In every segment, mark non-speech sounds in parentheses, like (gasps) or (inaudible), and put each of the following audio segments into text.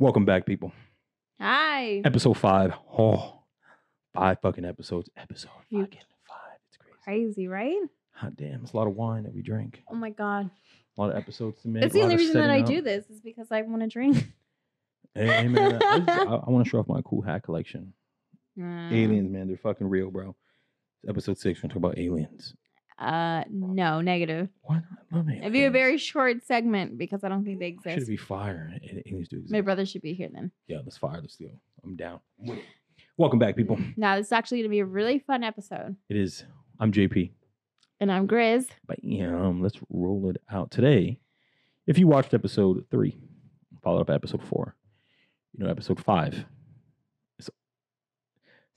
Welcome back, people. Hi. Episode five. Oh, five fucking episodes. Episode You- fucking five. It's crazy. Crazy, right? Hot damn. It's a lot of wine that we drink. Oh my god. A lot of episodes to make. That's a the only reason that I setting do this is because I want to drink. (laughs) Hey, man, I, I, want to show off my cool hat collection. Mm. Aliens, man, they're fucking real, bro. Episode six, we're gonna talk about aliens. Uh, no, negative. Why not? It'd be a very short segment because I don't think they Should exist. be fire. and Aliens do exist. My brother should be here then. Yeah, let's fire. Let's do. I'm down. Welcome back, people. Now this is actually gonna be a really fun episode. It is. I'm JP. And I'm Grizz. But um, let's roll it out today. If you watched episode three, followed up episode four, you know episode five. Is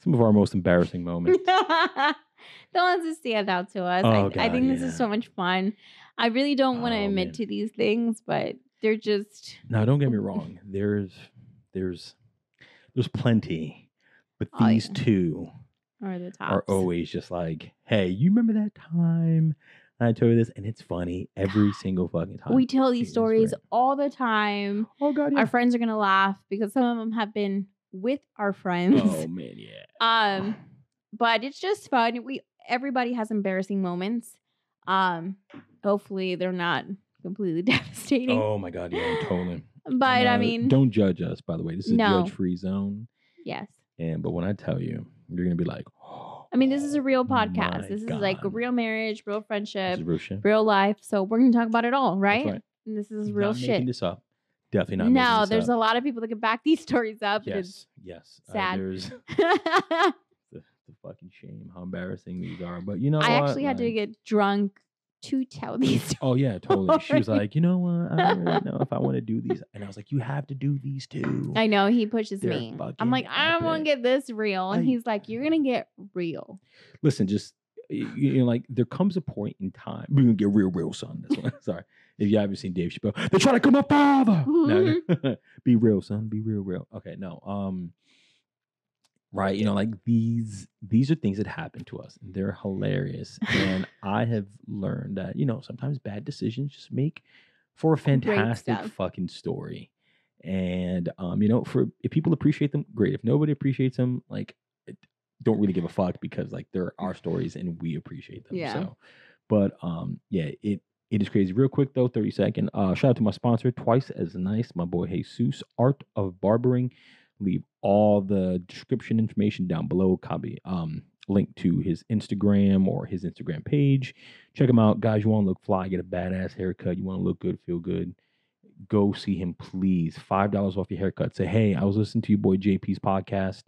some of our most embarrassing (laughs) moments. (laughs) the ones that stand out to us. Oh, I, I God, think this yeah. is so much fun. I really don't want to Oh, admit man. to these things, but they're just now, don't get me (laughs) wrong. There's, there's, there's plenty, but Oh, these yeah. two are the tops. are always just like, hey, you remember that time I told you this, and it's funny every single fucking time. we tell these stories all the time. Oh God, yeah. Our friends are gonna laugh because some of them have been with our friends. oh man, yeah. (laughs) Um, but it's just fun. We everybody has embarrassing moments. Um, hopefully they're not completely (laughs) devastating. Oh my God, yeah, totally. but I uh, mean, don't judge us. By the way, this is No. a judge-free zone. yes. And but when I tell you, you're gonna be like, I mean, this is a real podcast. This is like a real marriage, real friendship, real shit. real life. So we're gonna talk about it all, right? Right. And this is Not real making shit. this up. Definitely not. No, there's up. a lot of people that can back these (laughs) stories up. yes, yes. Uh, sad. there's it's- the, the fucking shame how embarrassing these are. But you know, I what? actually had to get drunk to tell (laughs) these stories. Oh yeah, totally. She was like, you know what? I don't really know if I want to do these. (laughs) And I was like, you have to do these too. I know he pushes They're me. I'm like, I don't want to get this real, and I- he's like, you're gonna get real. Listen, just you know, like there comes a point in time. We're gonna get real, real, son. That's what, (laughs) sorry. If you haven't seen Dave Chappelle, they're trying to come up father. No, be real, son. Be real, real. Okay, no. Um, right. You know, like these these are things that happen to us, and they're hilarious. and (laughs) I have learned that you know sometimes bad decisions just make for a fantastic fucking story. And um, you know, for if people appreciate them, great. If nobody appreciates them, like don't really give a fuck because like they're our stories and we appreciate them. Yeah. So, but um, yeah, it it is crazy. Real quick though, 30 second. Uh, shout out to my sponsor, Twice as Nice, my boy Jesus, Art of Barbering. Leave all the description information down below. Copy um link to his Instagram or his Instagram page. Check him out, guys. You want to look fly, get a badass haircut. You want to look good, feel good. Go see him, please. Five dollars off your haircut. Say, hey, I was listening to your boy JP's podcast,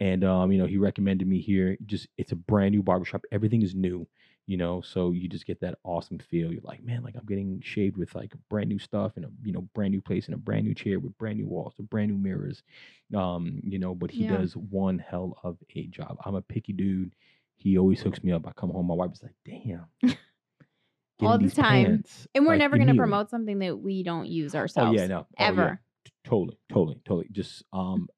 and um, you know, he recommended me here. Just it's a brand new barbershop. Everything is new you know so you just get that awesome feel you're like man like i'm getting shaved with like brand new stuff and a you know brand new place and a brand new chair with brand new walls and brand new mirrors um you know but he Yeah. does one hell of a job i'm a picky dude he always hooks me up i come home my wife is like damn (laughs) All the time. pants," And we're like, never gonna promote something that we don't use oh ourselves. yeah no Oh, yeah. Ever. totally totally totally just um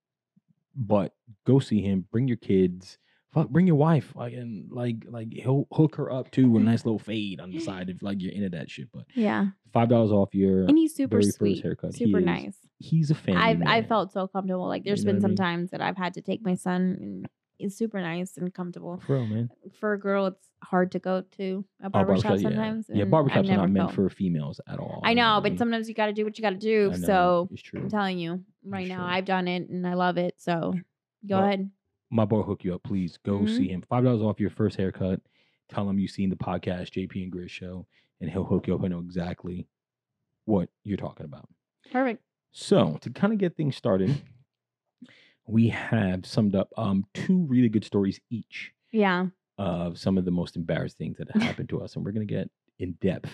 but go see him bring your kids fuck bring your wife like and like like he'll hook her up too with a (laughs) nice little fade on the side if like you're into that shit but Yeah. five dollars off your And he's super very sweet. haircut Super is- nice. he's a fan I've I felt so comfortable. Like there's You know been some mean? times that I've had to take my son and he's super nice and comfortable. for real man For a girl, it's hard to go to a Oh, barbershop sometimes. yeah I've barbershops are not meant felt- for females at all I you know, but mean? sometimes you got to do what you got to do. So it's true I'm telling you right now, Sure. I've done it and I love it. So go ahead. My boy hook you up please go Mhm. see him five dollars off your first haircut tell him you've seen the podcast jp and grizz show and he'll hook you up I know exactly what you're talking about Perfect. So to kind of get things started, we have summed up um, two really good stories each Yeah. of some of the most embarrassing things that (laughs) happened to us, and we're gonna get in depth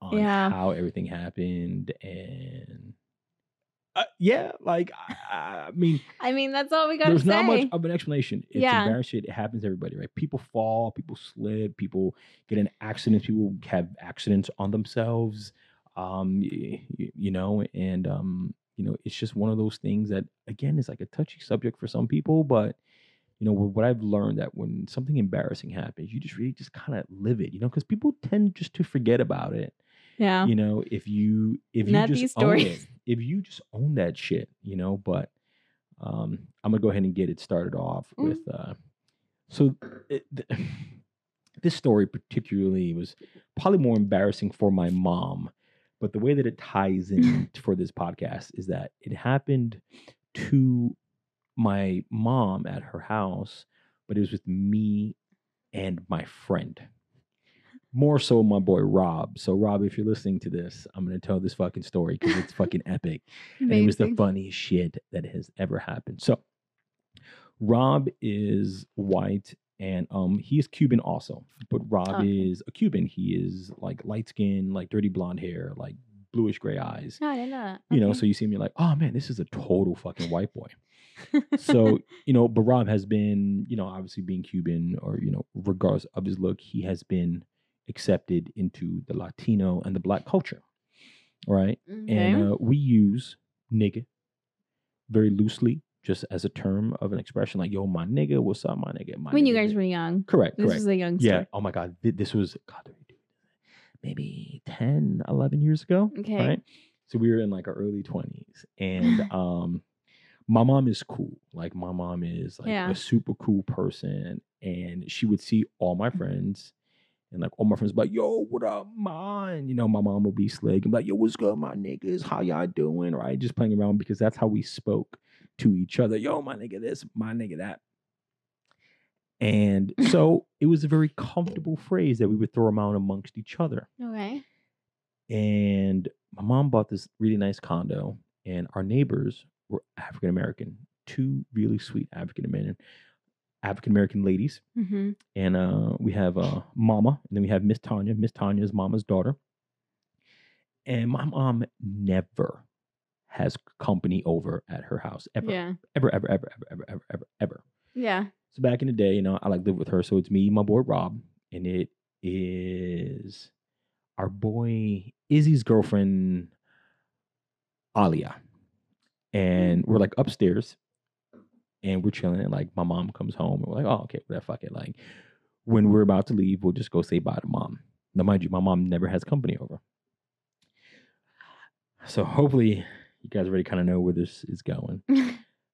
on Yeah. how everything happened and. Uh, yeah, like I, I mean, I mean, that's all we got to there's say. not much of an explanation. It's Yeah. embarrassing. It happens to everybody, right? People fall, people slip, people get in accidents, people have accidents on themselves. Um, y- y- you know, and um, you know, it's just one of those things that again is like a touchy subject for some people, but you know what I've learned that when something embarrassing happens, you just really just kind of live it, you know, because people tend just to forget about it yeah. you know if you if you just these own it, if you just own that shit, you know. But um, I'm gonna go ahead and get it started off Mm. with. Uh, so it, th- (sighs) this story particularly was probably more embarrassing for my mom, but the way that it ties in (laughs) for this podcast is that it happened to my mom at her house, but it was with me and my friend. More so, my boy Rob. So, Rob, if you're listening to this, I'm gonna tell this fucking story because it's fucking (laughs) epic and it was the funniest shit that has ever happened. So, Rob is white and um he is Cuban also, but Rob Okay. is a Cuban. He is like light skin, like dirty blonde hair, like bluish gray eyes. No, I didn't know that. You know, so you see him, you're like, oh man, this is a total fucking white boy. (laughs) So, you know, but Rob has been, you know, obviously being Cuban or, you know, regardless of his look, he has been accepted into the Latino and the black culture. Right okay. and uh, we use nigga very loosely, just as a term of an expression, like "yo, my nigga, what's up, my nigga?" My when you guys this." were young, correct, this correct, was a young yeah. Oh my god, thi- this was God, maybe 10, 11 years ago, Okay. right? So we were in like our early twenties, and (laughs) um, my mom is cool. Like my mom is like Yeah. a super cool person, and she would see all my friends. And like all my friends be like, yo, what up, man? You know, my mom would be slick and be like, yo, what's good, my niggas? How y'all doing? Right? Just playing around because that's how we spoke to each other. Yo, my nigga, this, my nigga, that. And so (laughs) it was a very comfortable phrase that we would throw around amongst each other. Okay. And my mom bought this really nice condo, and our neighbors were African American, two really sweet African American African American ladies. Mm-hmm. And uh, we have uh, Mama, and then we have Miss Tanya. Miss Tanya is Mama's daughter. And my mom never has company over at her house ever, Yeah. ever, ever, ever, ever, ever, ever, ever, ever. Yeah. So back in the day, you know, I like live with her. So it's me, my boy Rob, and it is our boy Izzy's girlfriend, Alia. And we're like upstairs and we're chilling. And like my mom comes home and we're like, oh, okay, whatever, fuck it. Like when we're about to leave, we'll just go say bye to mom. Now, mind you, my mom never has company over. So hopefully you guys already kind of know where this is going.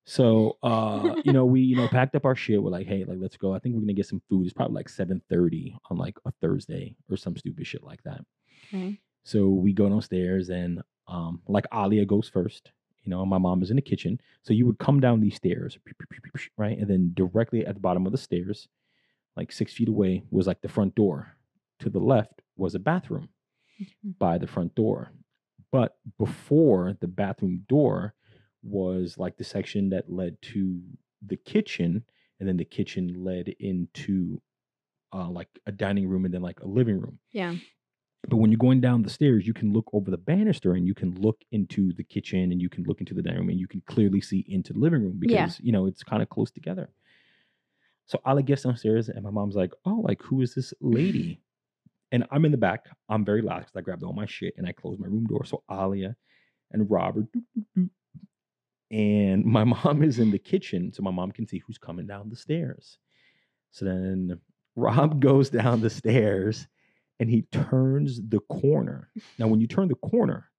So uh, you know, we you know packed up our shit. We're like, hey, like let's go. I think we're gonna get some food. It's probably like seven thirty on like a Thursday or some stupid shit like that. Okay. So we go downstairs and um, like Alia goes first. You know, my mom is in the kitchen. So you would come down these stairs, right? And then directly at the bottom of the stairs, like six feet away, was like the front door. To the left was a bathroom Mhm. by the front door. But before the bathroom door was like the section that led to the kitchen, and then the kitchen led into uh, like a dining room and then like a living room. Yeah. But when you're going down the stairs, you can look over the banister and you can look into the kitchen and you can look into the dining room and you can clearly see into the living room because Yeah. you know it's kind of close together. So Ali gets downstairs and my mom's like, "Oh, like who is this lady?" and I'm in the back. I'm very loud because I grabbed all my shit and I closed my room door. So Alia and Robert, and (laughs) my mom is in the kitchen, so my mom can see who's coming down the stairs. So then Rob (laughs) goes down the stairs and he turns the corner. Now, when you turn the corner,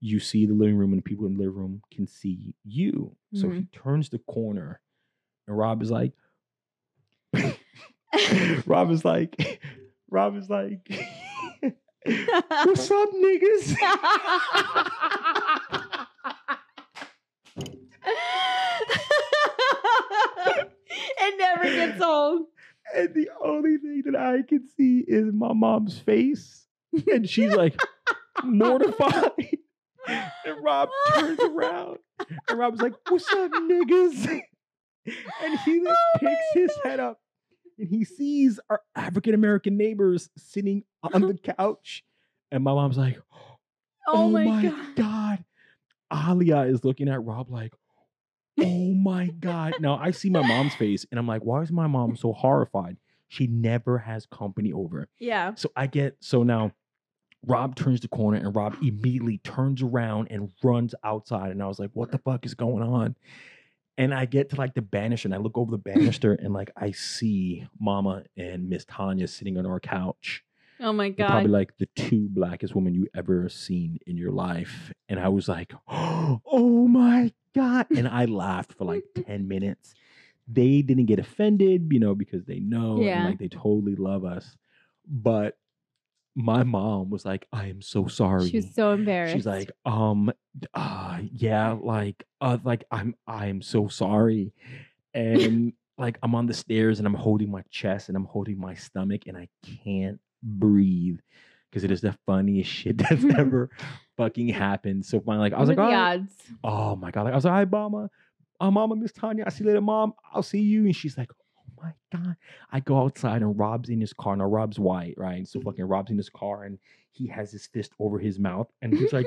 you see the living room and the people in the living room can see you. So he mm-hmm. turns the corner and Rob is like, (laughs) Rob is like, Rob is like, (laughs) what's up, niggas? (laughs) it never gets old. And the only thing that I can see is my mom's face. And she's like mortified. And Rob turns (laughs) around. And Rob's like, what's up, niggas? And he like Oh picks his God. head up and he sees our African American neighbors sitting on the (laughs) couch. And my mom's like, Oh, oh my, god. God. Alia is looking at Rob like, oh my God. Now I see my mom's face and I'm like, why is my mom so horrified? She never has company over. Yeah. So I get, so now Rob turns the corner and Rob immediately turns around and runs outside. And I was like, what the fuck is going on? And I get to like the banister and I look over the banister and like I see Mama and Miss Tanya sitting on our couch. Oh my They're probably like the two blackest women you ever seen in your life. And I was like, (gasps) oh my God. And I laughed for like (laughs) 10 minutes. They didn't get offended, you know, because they know Yeah. like they totally love us. But my mom was like, I am so sorry. She was so embarrassed. She's like, um, uh, yeah, like, uh, like I'm, I'm so sorry, and (laughs) like I'm on the stairs and I'm holding my chest and I'm holding my stomach and I can't breathe because it is the funniest (laughs) shit that's (laughs) ever fucking happened. So finally, like, I was What like, are the "All right." odds? oh my god, like, I was like, hi, mama, uh, mama, Miss Tanya, I see you later, mom, I'll see you, and she's like. Oh my god! I go outside and Rob's in his car. Now Rob's white, right? So fucking Rob's in his car and he has his fist over his mouth and he's (laughs) like,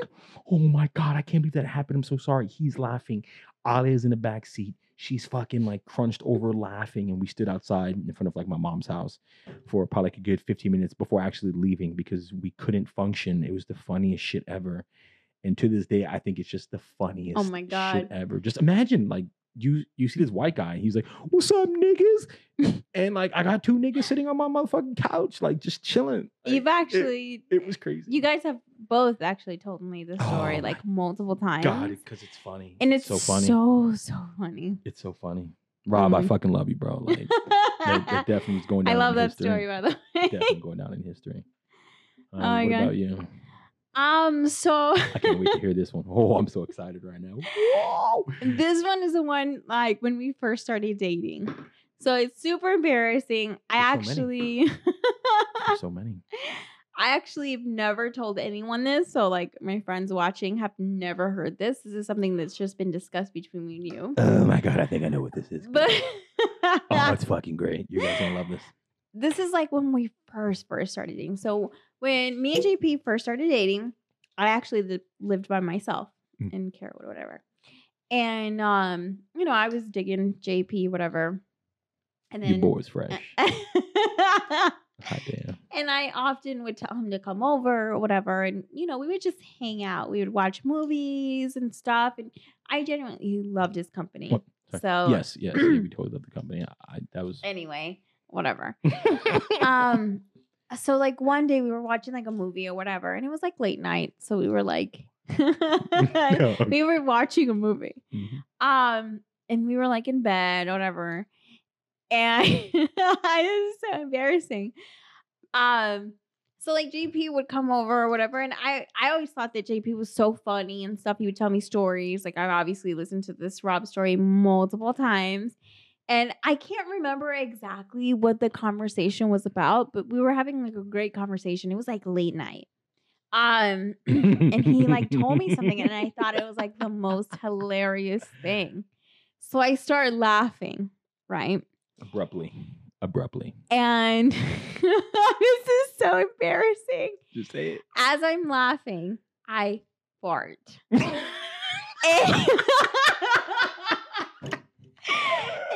"Oh my god, I can't believe that happened. I'm so sorry." He's laughing. Ali is in the back seat. She's fucking like crunched over laughing, and we stood outside in front of like my mom's house for probably like a good 15 minutes before actually leaving because we couldn't function. It was the funniest shit ever. And to this day, I think it's just the oh funniest Oh my shit God. ever. Just imagine like you you see this white guy, he's like, What's up, niggas? (laughs) and like I got two niggas sitting on my motherfucking couch, like just chilling. Like, You've actually, it, it was crazy. you guys have both actually told me this story Oh like multiple times. God, because it's funny. and it's so funny. so so funny. it's so funny. Rob, I Mhm. fucking love you, bro. (laughs) Like that, that definitely is going down. I love that history. story by the (laughs) way. Definitely going down in history. Um, my what God. about you? um, so I can't wait to hear this one. (laughs) Oh, I'm so excited right now. Whoa! this one is the one like when we first started dating. So it's super embarrassing. I There's so actually There's so many. I actually have never told anyone this. So like my friends watching have never heard this. This is something that's just been discussed between me and you. Oh my god, I think I know what this is. (laughs) But oh, it's fucking great. You guys gonna love this. this is like when we first first started dating. So when me and JP first started dating, I actually lived by myself Mm. in or whatever. And um, you know, I was digging JP, whatever. And then Your then boy's fresh. (laughs) Hot damn. And I often would tell him to come over or whatever. And, you know, we would just hang out. We would watch movies and stuff. And I genuinely loved his company. What? So, yes, yes, yeah, we (clears throat) totally love the company. I, that was. anyway, whatever. (laughs) um, so like one day we were watching like a movie or whatever, and it was like late night. So we were like, (laughs) (laughs) we were watching a movie. Mhm. Um, and we were like in bed, or whatever. And it was so embarrassing. Um, so like JP would come over or whatever, and I I always thought that JP was so funny and stuff. He would tell me stories. Like I've obviously listened to this Rob story multiple times. And I can't remember exactly what the conversation was about, but we were having like a great conversation. It was like late night. Um (laughs) and he like told me something and I thought it was like the most hilarious thing. So I started laughing, right? abruptly, abruptly. And (laughs) this is so embarrassing. Just say it. As I'm laughing, I fart. And, (laughs)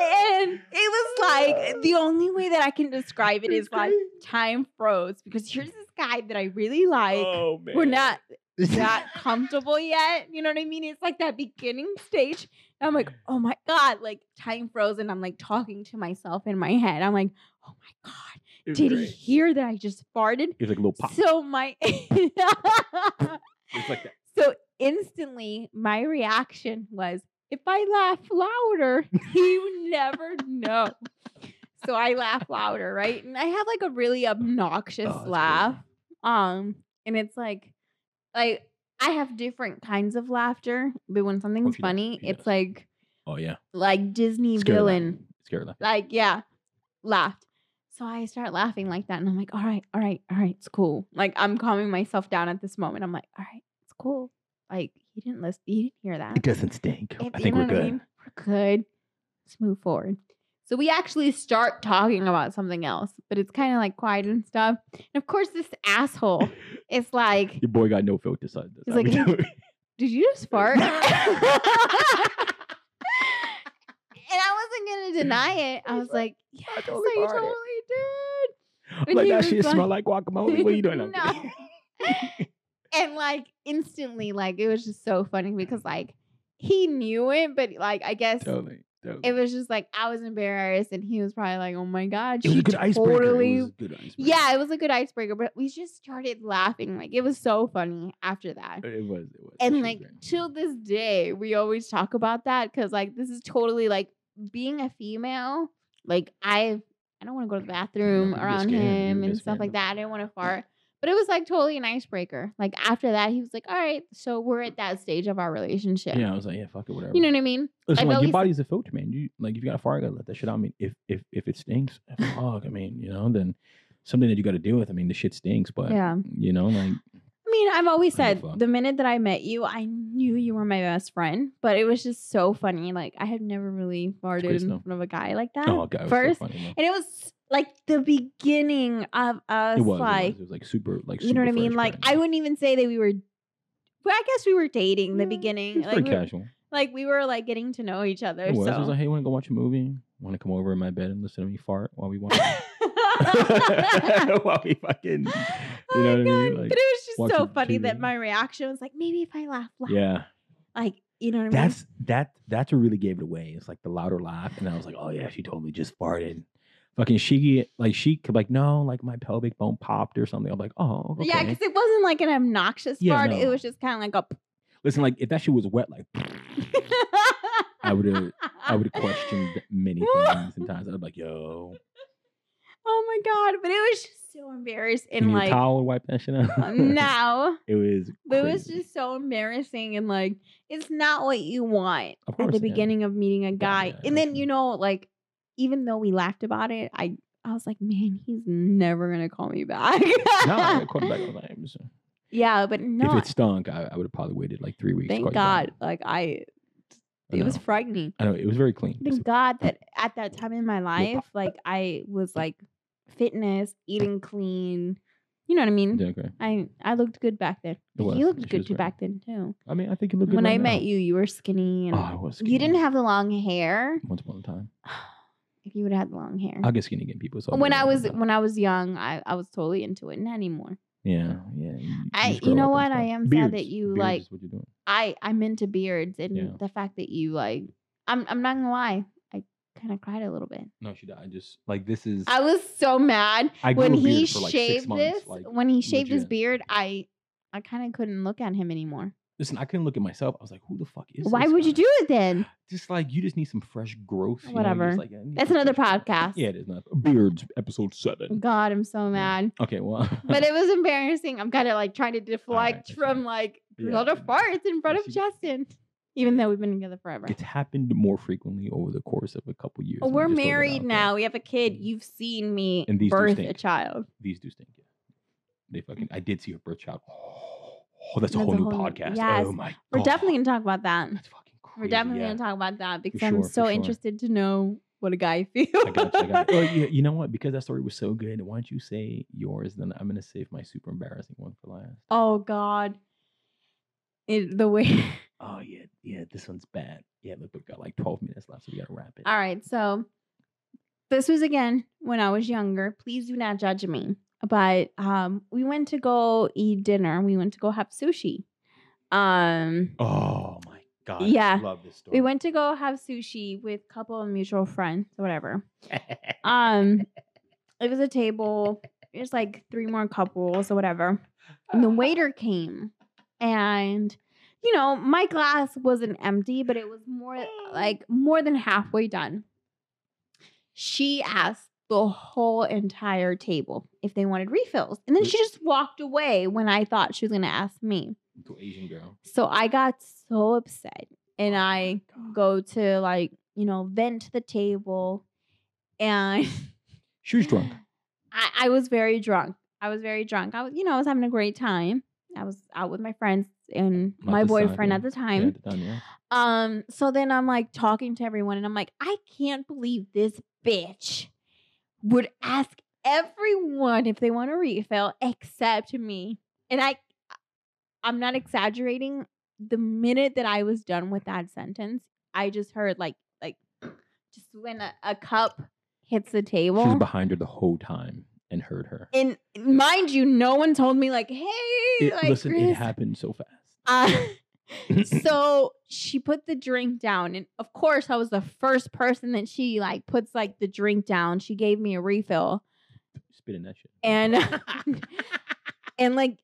and it was like the only way that I can describe it is like time froze because here's this guy that I really like. oh man, We're not that (laughs) comfortable yet. You know what I mean? It's like that beginning stage. And I'm like, oh my God, like time froze. And I'm like talking to myself in my head. I'm like, oh my God, did he hear that I just farted? It was like a little pop. So my It's like that. (laughs) so instantly my reaction was if I laugh louder, he would never know. So I laugh louder, right? And I have like a really obnoxious Oh, laugh. Um, and it's like like I have different kinds of laughter, but when something's she funny, she it's like Oh yeah, like Disney Scary villain. laughing. Scary laugh. Like, yeah, laughed. So I start laughing like that. And I'm like, all right, all right, all right, it's cool. Like, I'm calming myself down at this moment. I'm like, all right, it's cool. Like, he didn't listen, he didn't hear that. It doesn't stink. It- I you think know we're what I good. mean? We're good. Let's move forward. So we actually start talking about something else, but it's kind of like quiet and stuff. And of course, this asshole is like, Your boy got no filter. That's He's like, we "Hey. Did you just fart? (laughs) and I wasn't gonna deny it. I was like, yes, I totally totally, farted." did. I'm And like that shit like- smell like guacamole. What are you doing? (laughs) No. (laughs) And like instantly, like it was just so funny because like he knew it, but like I guess totally. Was- it was just like I was embarrassed, and he was probably like, "Oh my god, she totally." It was a good icebreaker. yeah, it was a good icebreaker, but we just started laughing. Like it was so funny after that. it was. It was. And like great. till this day, we always talk about that because like this is totally like being a female. Like I, I don't want to go to the bathroom around him and stuff like that. I didn't want to fart, but it was like totally an icebreaker. Like after that, he was like, "All right, so we're at that stage of our relationship." yeah, I was like, yeah, fuck it, whatever. You know what I mean? Listen, like your body's a filter, man. You like if you got a fire, you gotta let that shit out. I mean, if if if it stinks, fuck. I mean, you know, then something that you got to deal with. I mean, the shit stinks, but Yeah. you know, like I mean, I've always said give a fuck. the minute that I met you, I knew you were my best friend, but it was just so funny. Like I had never really farted in front of a guy like that. oh was first, so funny. and it was like the beginning of us, It was, like it was, it was like super, like you know what I mean. Like but I wouldn't even say that we were. Well, I guess we were dating the Yeah, beginning. Like pretty we, were, casual. like we were like getting to know each other. It was. so. It was like, hey, want to go watch a movie? Want to come over in my bed and listen to me fart while we watch? (laughs) (laughs) (laughs) while we fucking, you Oh know what I mean? Like, but it was just so funny that my reaction was like, maybe if I laugh loud, yeah. like you know what I mean. That's that. That's what really gave it away. It's like the louder laugh, and I was like, oh yeah, she totally just farted. Fucking she like she could like no like my pelvic bone popped or something. I'm like oh okay. Yeah, because it wasn't like an obnoxious Yeah, fart. It was just kind of like a. (laughs) Listen, like if that shit was wet, like I would've- I would have questioned many things. Sometimes I'd be like, yo, Oh my god! But it was just so embarrassing. And like towel wipe that shit out? now, um, (laughs) it was. but it was just so embarrassing and like it's not what you want at the yeah. beginning of meeting a guy. yeah, and then you know, like even though we laughed about it, I I was like, man, he's never gonna call me back. no, I (laughs) called back all. So. yeah, but no. If it stunk, I, I would have probably waited like three weeks. Thank. God. Like I it was frightening. I know it was very clean. Thank God that at that time in my life, like I was like fitness, eating clean. You know what I mean? Yeah, okay. I I looked good back then. Was. You looked good too back then too. I mean, I think you look good When right I now. met you, you were skinny and oh, I was you didn't have the long hair. once upon a time. (sighs) If you would have had long hair. I'll get skinny again, people. So when I was when I was young, I, I was totally into it. Not anymore. yeah, yeah. You, I- just you know what? I am sad that you, Beards like- is what you're doing. I I'm into beards and Yeah. the fact that you like I'm I'm not gonna lie. I kind of cried a little bit. No, she died. I just like this is. I was so mad I when he like shaved months. this. Like, when he shaved his beard, I I kind of couldn't look at him anymore. listen, I couldn't look at myself. I was like, who the fuck is? This? Why would you do it then? (sighs) Just like you just need some fresh growth. you know, you're Whatever. like, That's another fresh podcast. Yeah, it is not beards episode seven. God, I'm so mad. Okay, well, But it (laughs) was embarrassing. I'm kind of like trying to deflect that's from like Yeah. a lot of farts in front Yeah, of Justin, even though we've been together forever. it's happened more frequently over the course of a couple years. Oh, we're married now. We have a kid. Mm-hmm. You've seen me And these birth a child. These do stink. Yeah. They fucking. I did see her birth child. Oh, that's a That's whole a new whole new- podcast. yes. Oh my. We're definitely gonna talk about that. That's fucking crazy. We're definitely yeah. gonna talk about that because For I'm so sure. interested to know what a guy feels. (laughs) I got you. I got you. Well, you, you know what? Because that story was so good, why don't you say yours? Then I'm gonna save my super embarrassing one for last. oh God, it, the way. (laughs) Oh yeah, yeah. This one's bad. Yeah, look, we've got like 12 minutes left, so we gotta wrap it. All right, so this was again when I was younger. Please do not judge me. But um, we went to go eat dinner. We went to go have sushi. Um, Oh my god. Yeah. I love this story. we went to go have sushi with a couple of mutual friends or whatever. (laughs) Um, it was a table. There's like three more couples or whatever. And the waiter came, and you know my glass wasn't empty, but it was more like more than halfway done. She asked the whole entire table if they wanted refills, and then she just walked away when I thought she was going to ask me. Asian girl. So I got so upset, and Oh I go to like you know vent to the table, and. She was drunk. (laughs) I, I was very drunk. I was very drunk. I was, you know, I was having a great time. I was out with my friends and At my boyfriend yeah. at the Yeah, time. at the time, yeah. Um, so then I'm like talking to everyone and I'm like, I can't believe this bitch would ask everyone if they want a refill except me. And I I'm not exaggerating. The minute that I was done with that sentence, I just heard like like (clears throat) just when a, a cup hits the table. She was behind her the whole time and heard her. And mind you, no one told me like, hey, It, like listen, it happened so fast. uh, (laughs) (laughs) so she put the drink down and of course i was the first person that she like puts like the drink down she gave me a refill Spitting that shit. and (laughs) and like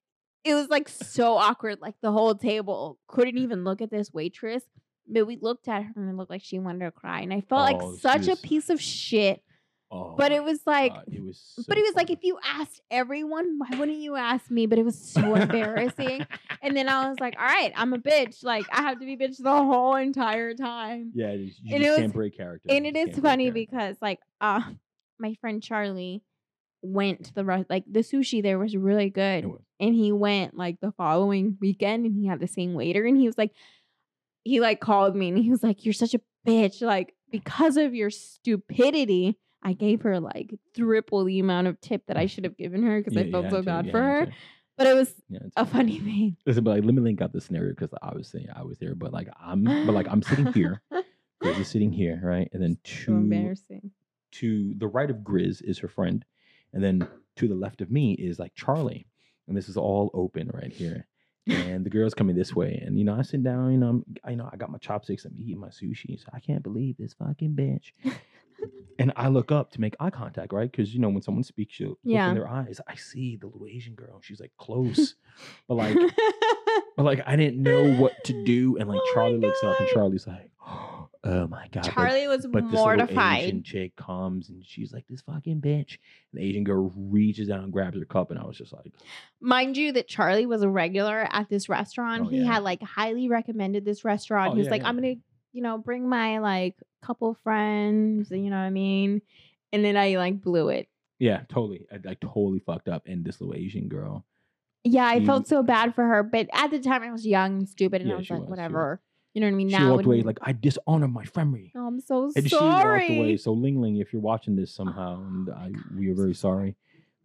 it was like so awkward like the whole table couldn't even look at this waitress but we looked at her and it looked like she wanted to cry and i felt Oh, like such a piece of shit oh, but it was like God, it was. but it was like if you asked everyone why wouldn't you ask me but it was so embarrassing and then i was like all right i'm a bitch like i have to be bitch the whole entire time yeah, you and just it was- break character. and it is funny because like uh my friend charlie went to the rest like the sushi there was really good was. and he went like the following weekend and he had the same waiter and he was like he like called me and he was like you're such a bitch like because of your stupidity i gave her like triple the amount of tip that i should (laughs) have given her because Yeah, i felt had so bad for her but it was Yeah, a funny thing (laughs) Listen, but like, let me link out the scenario because obviously I was there, but like I'm, but like I'm sitting here, (laughs) Grizz is sitting here, right, and then so to embarrassing to the right of Grizz is her friend, and then to the left of me is like Charlie, and this is all open right here. And the girl's coming this way, and you know I sit down, you know, I'm, I you know I got my chopsticks, I'm eating my sushi, so I can't believe this fucking bitch. And I look up to make eye contact, right? Because you know when someone speaks, you look Yeah. in their eyes. I see the little Asian girl, she's like (laughs) close, but like (laughs) but like I didn't know what to do, and like Oh Charlie looks up, and Charlie's like, (gasps) "Oh my god!" but- charlie was but little Asian mortified chick comes and she's like, "This fucking bitch." And the Asian girl reaches down and grabs her cup, and I was just like, Mind you, that Charlie was a regular at this restaurant. Oh, he yeah. had like highly recommended this restaurant. Oh, he was yeah, like. I'm gonna, you know, bring my like couple friends, you know what I mean? And then I like blew it. "Yeah, totally." I like totally fucked up, and this little Asian girl. Yeah, I She- felt so bad for her, but at the time I was young and stupid, and Yeah, I was like, was, whatever. You know what I mean? She now walked away like, "I dishonor my family." oh, I'm so And sorry. she walked away. So Ling Ling, if you're watching this somehow, and I, we are very sorry.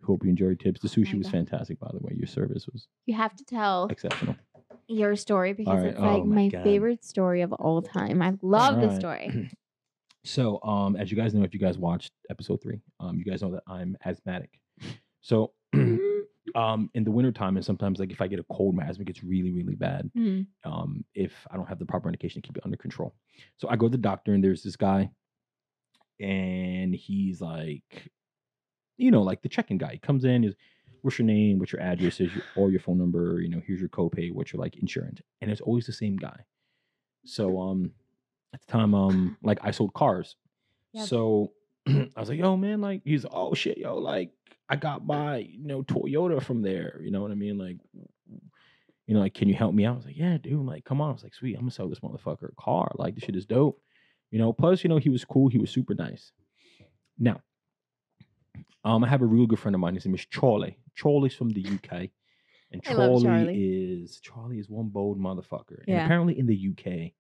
Hope you enjoyed tips. The oh sushi my was God. fantastic, by the way. Your service was You have to tell exceptional. your story because right. it's like Oh, my my, favorite story of all time. I love the Alright. story. (clears throat) So, um, as you guys know, if you guys watched episode three, um, you guys know that I'm asthmatic. So, (clears throat) um, in the wintertime, and sometimes like if I get a cold, my asthma gets really, really bad. Mhm. Um, if I don't have the proper medication to keep it under control. So I go to the doctor, and there's this guy, and he's like, you know, like the check-in guy. He comes in, is what's your name, what's your address, is your, or your phone number, you know, here's your copay, what's your like insurance, and it's always the same guy. So um, at the time, um, like I sold cars, Yep. so (clears throat) I was like, yo, man, like he's oh shit, yo, like I got my you know Toyota from there, you know what I mean, like. You know, like, can you help me out? I was like, yeah, dude. Like, come on. I was like, sweet. I'm gonna sell this motherfucker a car. Like, this shit is dope. You know, plus, you know, he was cool. He was super nice. Now, um, I have a real good friend of mine. His name is Charlie. Charlie's from the UK, and Charlie, Charlie. is Charlie is one bold motherfucker. And Yeah. apparently, in the UK,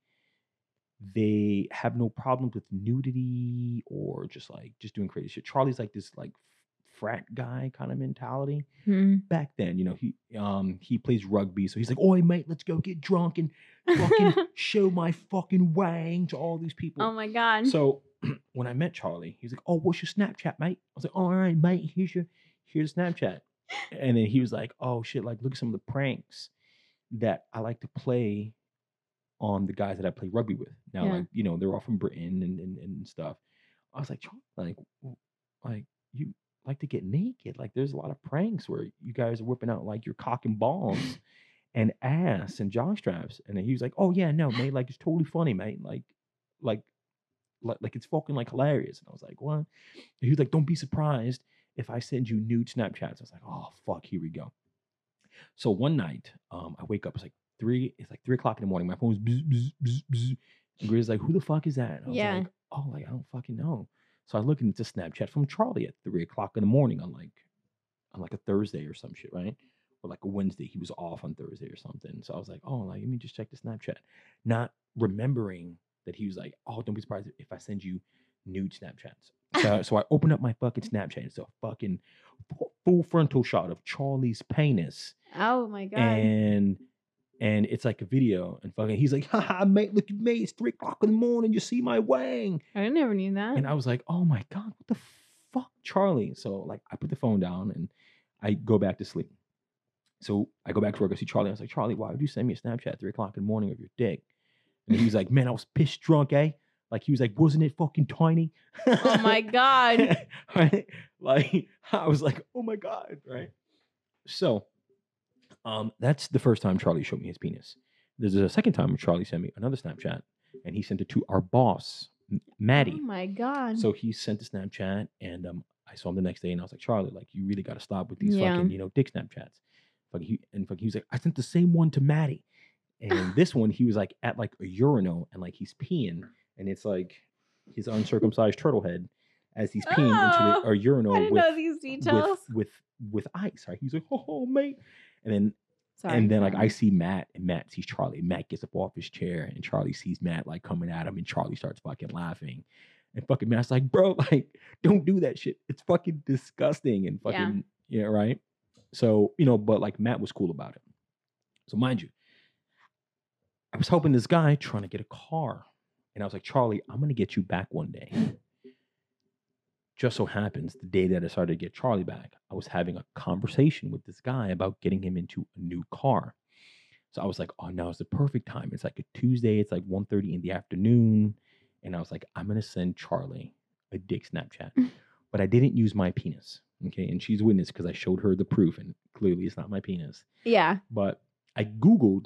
they have no problems with nudity or just like just doing crazy shit. Charlie's like this like frat guy kind of mentality Mhm. back then, you know, he um he plays rugby, so he's like, "Oi, mate, let's go get drunk and fucking (laughs) show my fucking wang to all these people." oh my god. So (clears throat) when I met Charlie, he was like, "Oh, what's your Snapchat, mate?" I was like, "All right, mate, here's your here's Snapchat." And then he was like, "Oh shit, like look at some of the pranks that I like to play on the guys that I play rugby with." Now, Yeah. like you know, they're all from Britain and and, and stuff. I was like, like, like you like to get naked? Like, there's a lot of pranks where you guys are whipping out like your cock and balls." (laughs) And ass and jaw straps, and then he was like, "Oh yeah, no, mate, like it's totally funny, mate. Like, like like, like it's fucking like hilarious. And I was like, what? And he was like, don't be surprised if I send you nude Snapchats. I was like, oh fuck, here we go. So one night, um, I wake up, it's like three, it's like three o'clock in the morning. My phone's bzz, bzz, bzz, bzz. And Grizz like, who the fuck is that? And I was Yeah. like, oh, like I don't fucking know. So I look a Snapchat from Charlie at three o'clock in the morning on like on like a Thursday or some shit, right? Or like a Wednesday. He was off on Thursday or something. So I was like, oh, like let me just check the Snapchat. Not remembering that he was like, oh, don't be surprised if I send you nude Snapchats. So, so I opened up my fucking (laughs) Snapchat. It's a fucking full frontal shot of Charlie's penis, oh my god. and and it's like a video. And fucking, he's like, haha, mate, look at me. It's three o'clock in the morning. You see my wang. I never knew that. And I was like, oh my God, what the fuck, Charlie? So like I put the phone down and I go back to sleep. So I go back to work. I see Charlie. I was like, Charlie, why would you send me a Snapchat at three o'clock in the morning of your dick? And he was like, Man, I was pissed drunk, eh? Like he was like, wasn't it fucking tiny? Oh my (laughs) god. right? Like (laughs) I was like, oh my god, right? So, um, that's the first time Charlie showed me his penis. There's a second time Charlie sent me another Snapchat, and he sent it to our boss, M- Maddie. Oh my god. So he sent a Snapchat, and um, I saw him the next day, and I was like, Charlie, like you really got to stop with these Yeah. fucking, you know, dick Snapchats. Fucking, he, and fucking, he was like, I sent the same one to Maddie, and (sighs) this one he was like at like a urinal, and like he's peeing, and it's like his uncircumcised turtle head as he's peeing Oh, into the, a urinal I didn't with, know these details. with with with ice. Right? He's like, oh mate, and then Sorry. and then like I see Matt, and Matt sees Charlie. Matt gets up off his chair, and Charlie sees Matt like coming at him, and Charlie starts fucking laughing. And fucking Matt's like, bro, (laughs) like, don't do that shit. It's fucking disgusting. And Yeah. fucking, yeah, right. So, you know, but like Matt was cool about it. So mind you, I was helping this guy trying to get a car. And I was like, Charlie, I'm gonna get you back one day. Just so happens the day that I started to get Charlie back, I was having a conversation with this guy about getting him into a new car. So I was like, oh, now is the perfect time. It's like a Tuesday. It's like 1.30 in the afternoon. And I was like, I'm going to send Charlie a dick Snapchat. (laughs) but I didn't use my penis. Okay. And she's witness because I showed her the proof. And clearly it's not my penis. yeah. But I Googled,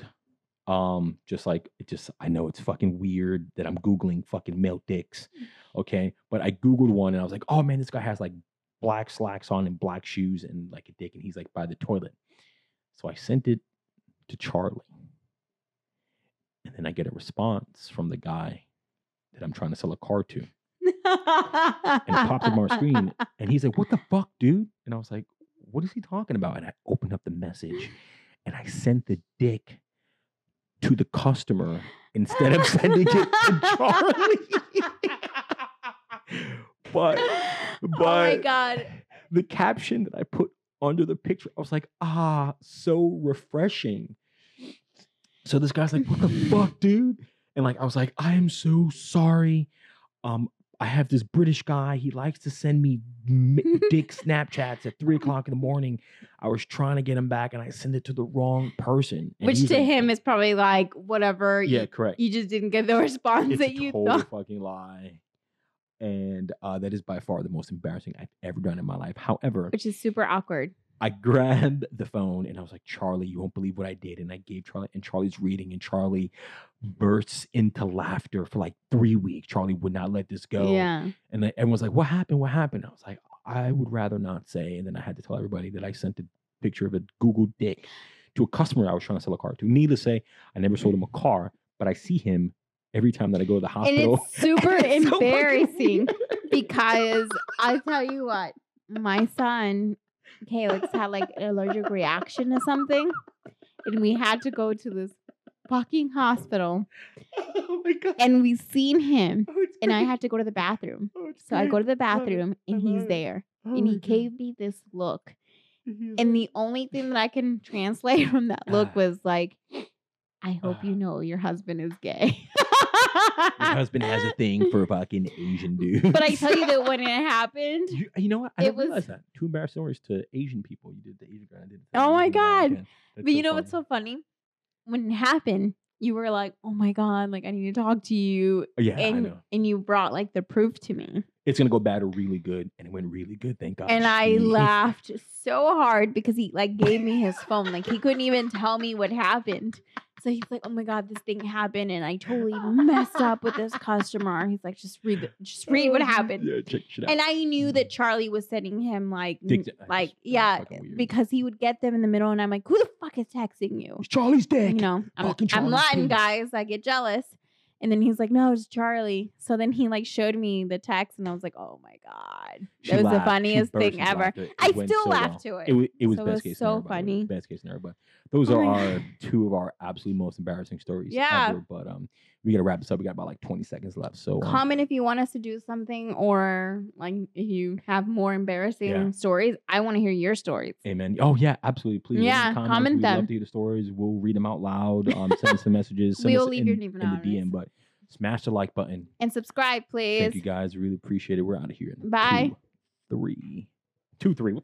um, just like, it just, I know it's fucking weird that I'm Googling fucking male dicks. Okay. But I Googled one and I was like, oh man, this guy has like black slacks on and black shoes and like a dick. And he's like by the toilet. So I sent it to Charlie. And then I get a response from the guy that I'm trying to sell a car to. and it popped up on our screen. (laughs) And he's like, What the fuck, dude? And I was like, What is he talking about? And I opened up the message and I sent the dick to the customer instead of sending it to Charlie. but (laughs) but, oh my god. the caption that I put under the picture, I was like, ah, so refreshing. So this guy's like, what the fuck, dude? And like, I was like, I am so sorry. Um, I have this British guy. He likes to send me dick (laughs) Snapchats at three o'clock in the morning. I was trying to get him back, and I send it to the wrong person. Which to like, him is probably like whatever. yeah, You, correct. you just didn't get the (laughs) response it's that a you total thought. fucking lie. And uh, that is by far the most embarrassing I've ever done in my life. However, Which is super awkward. I grabbed the phone and I was like, Charlie, you won't believe what I did. And I gave Charlie, and Charlie's reading, and Charlie bursts into laughter for like three weeks. Charlie would not let this go. Yeah. And everyone's like, What happened? What happened? I was like, I would rather not say. And then I had to tell everybody that I sent a picture of a Google dick to a customer I was trying to sell a car to. Needless to say, I never sold him a car, but I see him every time that I go to the And hospital. it's (laughs) super It's embarrassing weird. because I tell you what, my son, Calix, had like an allergic reaction to something. And we had to go to this fucking hospital. oh my God. And we seen him. Oh, And I had to go to the bathroom. Oh, So I go to the bathroom and he's it. there. Oh And he God. gave me this look. He's And like- the only thing that I can translate (laughs) from that look Ah. was like, I hope you Ah. know your husband is gay. (laughs) Your (laughs) husband has a thing for fucking Asian dudes. But I tell you that when it (laughs) happened, you, you know what? I it was- that. Two embarrassing stories to Asian people. You did the Asian guy. I did the Oh my God. but you so know what's so funny? When it happened, you were like, "Oh my god, like I need to talk to you," Oh, yeah, I and know. and you brought like the proof to me, It's gonna go bad or really good, and it went really good. Thank God. and I (laughs) laughed so hard because he like gave me his phone, like he couldn't even tell me what happened. So he's like, "Oh my god, this thing happened, and I totally messed up with this customer." He's like, "Just read, the, just (laughs) read what happened." Yeah, check shit out. And I knew that mm-hmm. Charlie was sending him like, Dick- like yeah, because he would get them in the middle, and I'm like, "Who the fuck is texting you?" It's Charlie's dick. you know, I'm, I'm guys. I get jealous. And then he's like, no, it's Charlie. So then he like showed me the text, and I was like, oh my god, She that was laughed. the funniest thing ever. laughter. It I still so laughed well. to it. It was, it was So it best was case so scenario. funny. Best case scenario, but those Oh are our (laughs) two of our absolutely most embarrassing stories Yeah. ever. But um, we gotta wrap this up. We got about like twenty seconds left. So um, Comment if you want us to do something, or like if you have more embarrassing Yeah. stories. I want to hear your stories. Amen. Oh yeah, absolutely. Please. Yeah, comment, comment them. love to hear the stories. We'll read them out loud. Um, send us some messages. (laughs) We'll leave in, your name in the. DM. But smash the like button. And subscribe, please. Thank you guys. Really appreciate it. We're out of here. Bye. Two, three, two, three. What the